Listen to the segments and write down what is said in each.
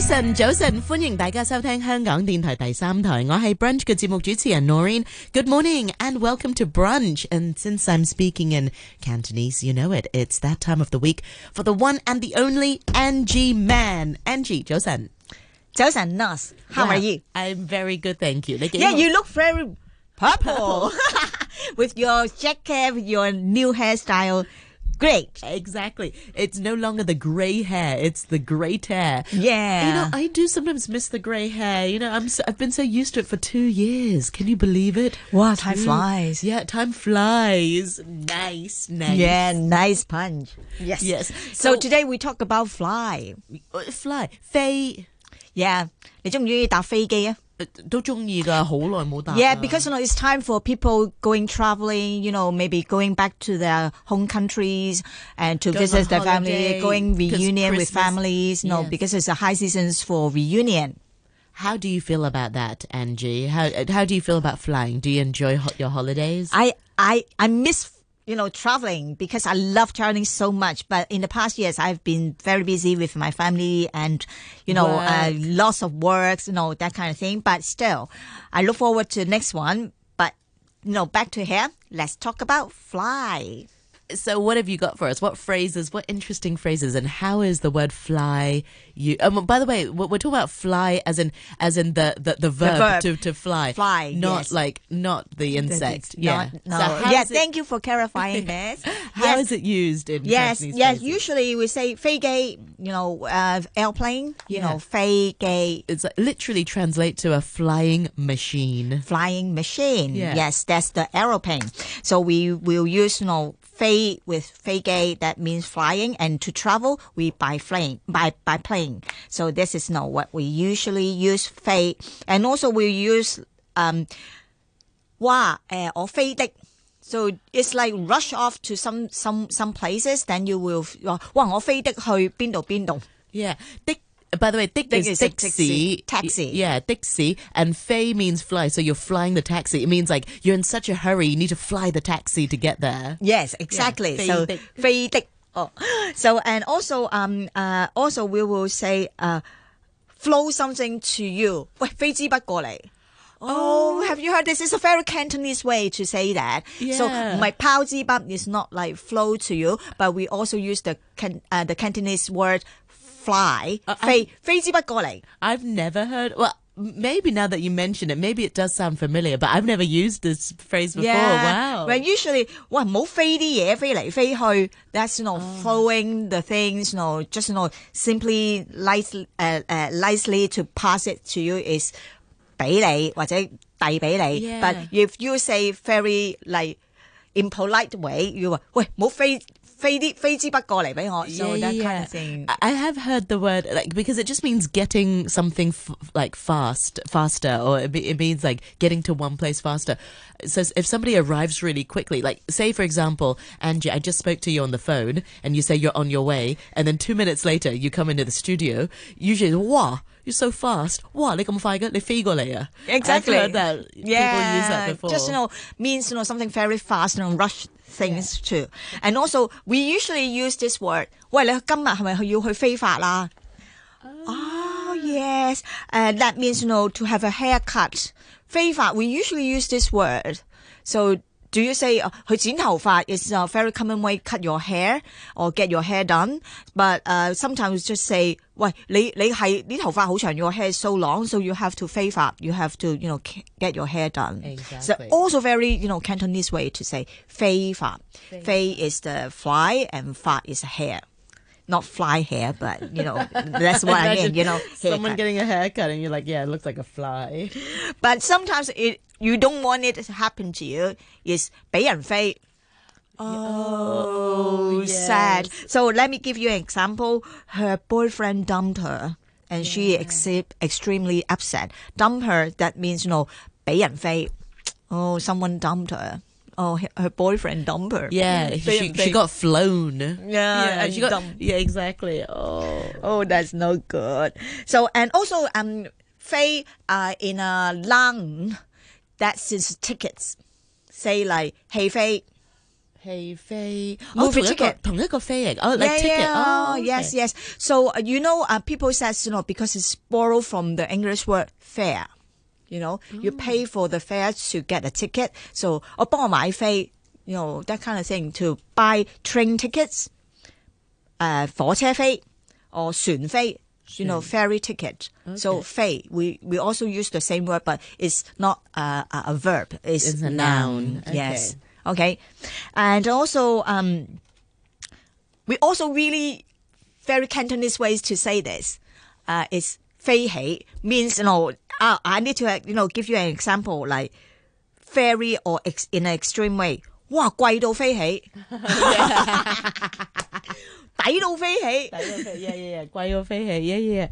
晨，早晨，欢迎大家收听香港电台第三台，我系 Brunch 嘅节目主持人 Noreen。Good morning and welcome to Brunch. And since I'm speaking in Cantonese, you know it. It's that time of the week for the one and the only Angie Man. Angie, 早晨。早晨，Nurse。How are you? I'm very good, thank you. 你几 Yeah, you look very purple with your jacket, with your new hairstyle. Great. Exactly. It's no longer the grey hair; it's the great hair. Yeah. You know, I do sometimes miss the grey hair. You know, I'm so, I've been so used to it for two years. Can you believe it? Wow, time Two- flies. Yeah, time flies. Nice, nice. Yeah, nice punch. Yes. Yes. So So- today we talk about fly. Uh, Fly 飞 Yeah. 你中唔中意搭飞机啊？ 呃都中意噶，好耐冇搭啦。 Yeah, because you know it's time for people going traveling. You know, maybe going back to their home countries and to Going visit on their family, holiday, going 'cause reunion with Christmas- families. No, Yes. because it's a high seasons for reunion. How do you feel about that, Angie? How how do you feel about flying? Do you enjoy ho- your holidays? I I I miss you know traveling because I love traveling so much. But in the past years, I've been very busy with my family and you know uh, lots of works, you know that kind of thing. But still, I look forward to the next one. But you know, back to here. Let's talk about fly so what have you got for us? What phrases? What interesting phrases? And how is the word fly? You. Um, by the way, we're, talking about fly as in as in the the, the, verb, the verb, to to fly. Fly. Not yes. like not the insect. The, yeah. Not, no. So yeah. It, thank you for clarifying this. How yes. is it used in? Yes. Japanese yes. Phrases? Usually we say "fei You know, uh, airplane. You yeah. know, "fei It's like, literally translate to a flying machine. Flying machine. Yeah. Yes, that's the aeroplane. So we will use you know 飞 with 飞机 that means flying and to travel we by plane by by plane. So this is you know, what we usually use 飞 and also we use um 哇诶我飞的 So it's like rush off to some some some places, then you will 话哇我飞的去边度边度。 Yeah. Dick, by the way, dick, Dick is, is a Dixie. taxi. Taxi. Yeah, Dixie. And fei means fly. So you're flying the taxi. It means like you're in such a hurry. You need to fly the taxi to get there. Yes, exactly. Yeah, so 飞的。飞的. Oh. So and also um uh also we will say uh flow something to you. 喂，飞之不过嚟. Oh, have you heard this? Is a very Cantonese way to say that. So Yeah. 唔系抛之不 is not like flow to you, but we also use the can uh, the Cantonese word fly. 飞飞之不过嚟. I've never heard. Well, m- maybe now that you mention it, maybe it does sound familiar, but I've never used this phrase before. Wow. Well, usually, 喂，唔好飞啲嘢飞嚟飞去。That's you know throwing the things, you know, just you know simply lightly, uh, uh, lightly to pass it to you is 俾你或者递俾你。 Yeah. But if you say very like impolite way, you 话喂唔好飞 飞啲飞之不过嚟俾我。So that kind of thing. I I have heard the word like because it just means getting something f- like fast, faster, or it, be- it means like getting to one place faster. So if somebody arrives really quickly, like say for example, Angie, I just spoke to you on the phone, and you say you're on your way, and then two minutes later you come into the studio. Usually, wow, you're so fast. Wow, 你咁快嘅，你飞过嚟啊? Exactly. I've heard that people use that before. Just you know means you know something very fast and rush things too. And also we usually use this word. 喂，你今日系咪要去飞发啦？Oh yes, uh, that means you know to have a haircut. 飞发 we usually use this word. So do you say 呃去剪头发 is a very common way cut your hair or get your hair done? But uh, sometimes just say 喂你你系啲头发好长，your hair is so long, so you have to 飞发，you have to you know ca- get your hair done. So Exactly. also very you know Cantonese way to say 飞发. 飞 is the fly and 发 is hair. Not fly hair, but you know that's what I mean. You know, someone haircut. getting a haircut, and you're like, yeah, it looks like a fly. But sometimes it you don't want it to happen to you. Is 俾人飞. Oh, sad. So let me give you an example. Her boyfriend dumped her, and she is extremely upset. Dump her. That means you know 俾人飞. Oh, someone dumped her. Oh, her- her boyfriend dumped her. Yeah, she, They- she they- got flown. Yeah, and she got dumb. yeah, exactly. Oh, Oh, that's no good. So and also um, Fei uh in a lung, that's his tickets. Say like 戏飞 戏飞， Movie 哦同一个 ticket 同一个飞嚟，哦，like yeah, ticket， yeah. 哦 yes, okay yes. So uh, you know, uh, people says you know because it's borrowed from the English word fare. You know, you pay for the fare to get a ticket. So 我帮我买飞，you know that kind of thing to buy train tickets. 诶、火车飞 or 船飞 ，you know ferry ticket. So Okay. 飞 we we also use the same word, but it's not a, a, a verb. It's, It's a noun. Yes. Okay. And also um we also really very Cantonese ways to say this. Uh, is 飞起 means you know. Uh, I need to uh, you know give you an example like very or ex- in an extreme way. 哇，贵到飞起， 抵到飞起。抵到飞，yeah yeah yeah，贵到飞起，yeah yeah。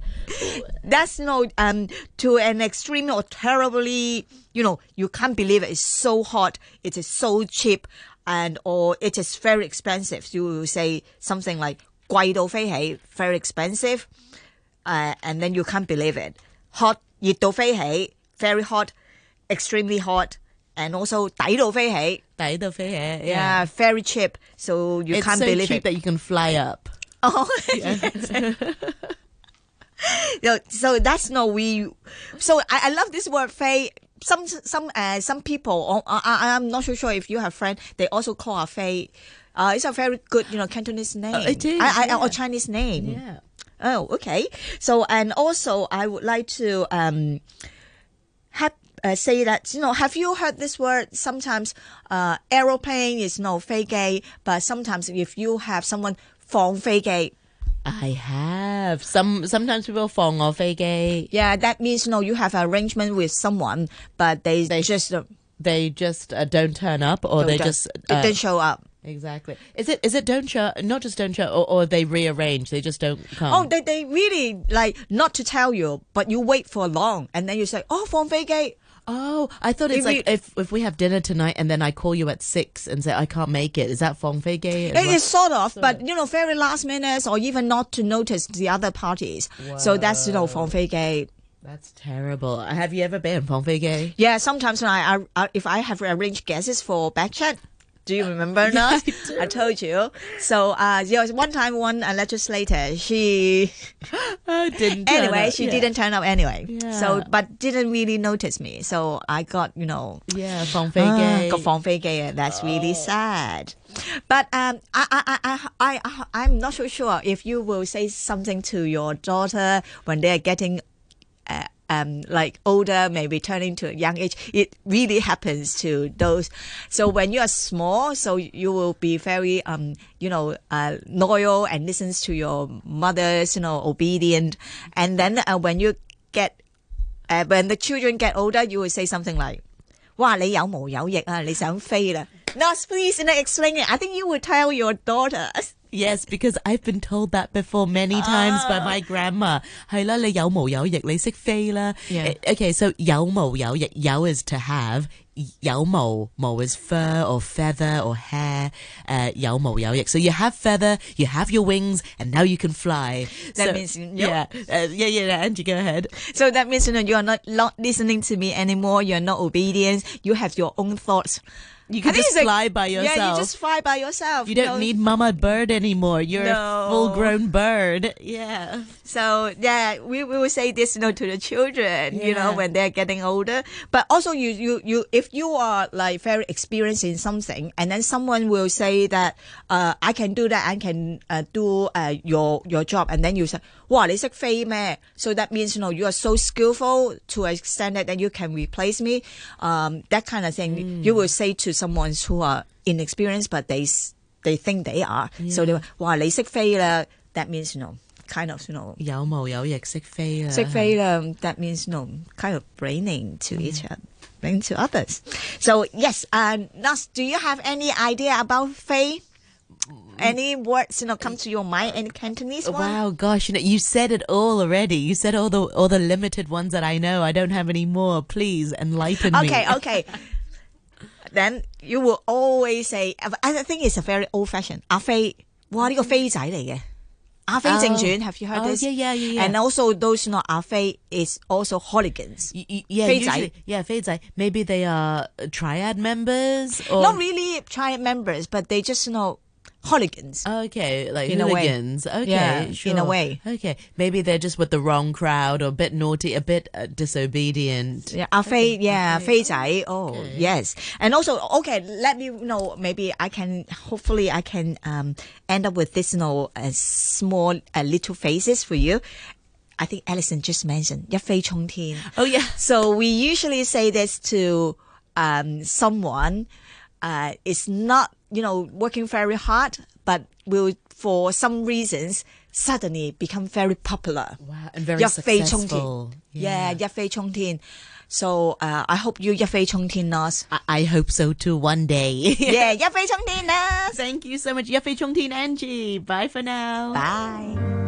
That's no um to an extreme or terribly you know you can't believe it. It's so hot. It is so cheap, and or it is very expensive. You will say something like 贵到飞起，very expensive, uh, and then you can't believe it. Hot 热到飞起，very hot, extremely hot, and also 抵到飞起抵到飞起，yeah, very cheap. So you It's can't so believe cheap it. that you can fly up. Oh, No, so that's no we. So I, I love this word fei. Some some uh, some people. or I, I I'm not so sure if you have friend. They also call a fei. Uh, it's a very good you know Cantonese name. it is, I, I, yeah. or Chinese name. Yeah. Oh, okay. So and also I would like to um have uh, say that you know have you heard this word sometimes uh aeroplane is no 飞机 but sometimes if you have someone 放飞机 I have some. Sometimes people 放我飞机 yeah that means no you have an arrangement with someone but they, They- just uh, they just uh, don't turn up, or they don't- just they uh, didn't show up exactly. Is it is it don't show? Not just don't show, or, or they rearrange. They just don't come. oh they, they really like not to tell you but you wait for long and then you say oh 放飞机 Oh, I thought it's if like if if we have dinner tonight and then I call you at six and say I can't make it. Is that feng fei gay? Sort of, sort but you know, very last minutes or even not to notice the other parties. Whoa. So that's you know feng fei gay. That's terrible. Have you ever been feng fei gay? Yeah, sometimes when I, I, I if I have arranged guests for Backchat, Do you remember Yeah, that? I do. I told you. So, uh, there was one time, one uh, legislator, she I didn't. turn anyway, up, she yeah. didn't turn up anyway. Yeah. So, but didn't really notice me. So I got, you know, Yeah, 放飞 Ah, 机. 个放飞机啊 That's really Oh. sad. But um, I, I, I, I, I, I'm not so sure if you will say something to your daughter when they are getting uh, um, like older, maybe turning to a young age. It really happens to those. So when you are small, so you will be very, um, you know, uh, loyal and listens to your mother's, you know, obedient. And then uh, when you get, uh, when the children get older, you will say something like, 哇！你有毛有翼啊！你想飞啦 ？No, please, no, explain it. I think you would tell your daughter. Yes, because I've been told that before many times by my grandma. 系啦，你有毛有翼，你识飞啦。 Yeah. Eh, Okay, so 有毛有翼，有 is to have. 有毛毛 is fur or feather or hair. Uh, 有毛有翼. So you have feather, you have your wings, and now you can fly. That So- means- yeah, uh, yeah, yeah, yeah. Angie, go ahead. So that means you know you are not, not listening to me anymore. You are not obedient. You have your own thoughts. You can just fly like- by yourself. Yeah, you just fly by yourself. You don't know. need mama bird anymore. You're No. a full-grown bird. Yeah. So yeah, we, we will say this, you know, to the children, you know, when they're getting older. But also, you you you, if you are like very experienced in something, and then someone will say that, uh, I can do that, I can uh, do uh, your your job, and then you say, 哇，你识飞咩? So that means you know you are so skillful to an extent that, that you can replace me. Um, that kind of thing you will say to someone who are inexperienced, but they s- they think they are. So they, 哇，你识飞啦. That means you know kind of you know 有毛有翼，识飞啦。识飞啦, that means no kind of braining to each other, braining to others. So yes, uh, Nas, do you have any idea about Fei? Any words you know come to your mind? Any Cantonese one? Wow, gosh, you know, you said it all already. You said all the all the limited ones that I know. I don't have any more. Please enlighten me. Okay, okay. then you will always say. I think it's a very old fashioned. 阿飞，哇呢个飞仔嚟嘅。 阿飞正传，Have you heard Oh, this? yeah, yeah, yeah, yeah. And also those you know 阿飞 is also hooligans. Y- y- yeah, Fei Zai. usually, yeah, Fei Zai. Maybe they are triad members or Not really triad members, but they just you know hooligans. Okay, like In a way. hooligans. Okay, Yeah, in a sure. way. Okay, maybe they're just with the wrong crowd or a bit naughty, a bit uh, disobedient. Yeah, 阿飞，yeah，飞仔，oh yes, and also okay, let me know maybe I can hopefully I can um end up with this you know a small uh, little faces for you. I think Alison just mentioned 一飞冲天。 Oh yeah. So we usually say this to um, someone uh, is not, you know, working very hard, but will for some reasons suddenly become very popular. Wow, and very 一飞冲天 successful. Yeah, 一飞冲天 So uh, I hope you 一飞冲天啦。 I, I hope so too one day. yeah, 一飞冲天啦。 Thank you so much, Yafei Chongtin Angie. Bye for now. Bye.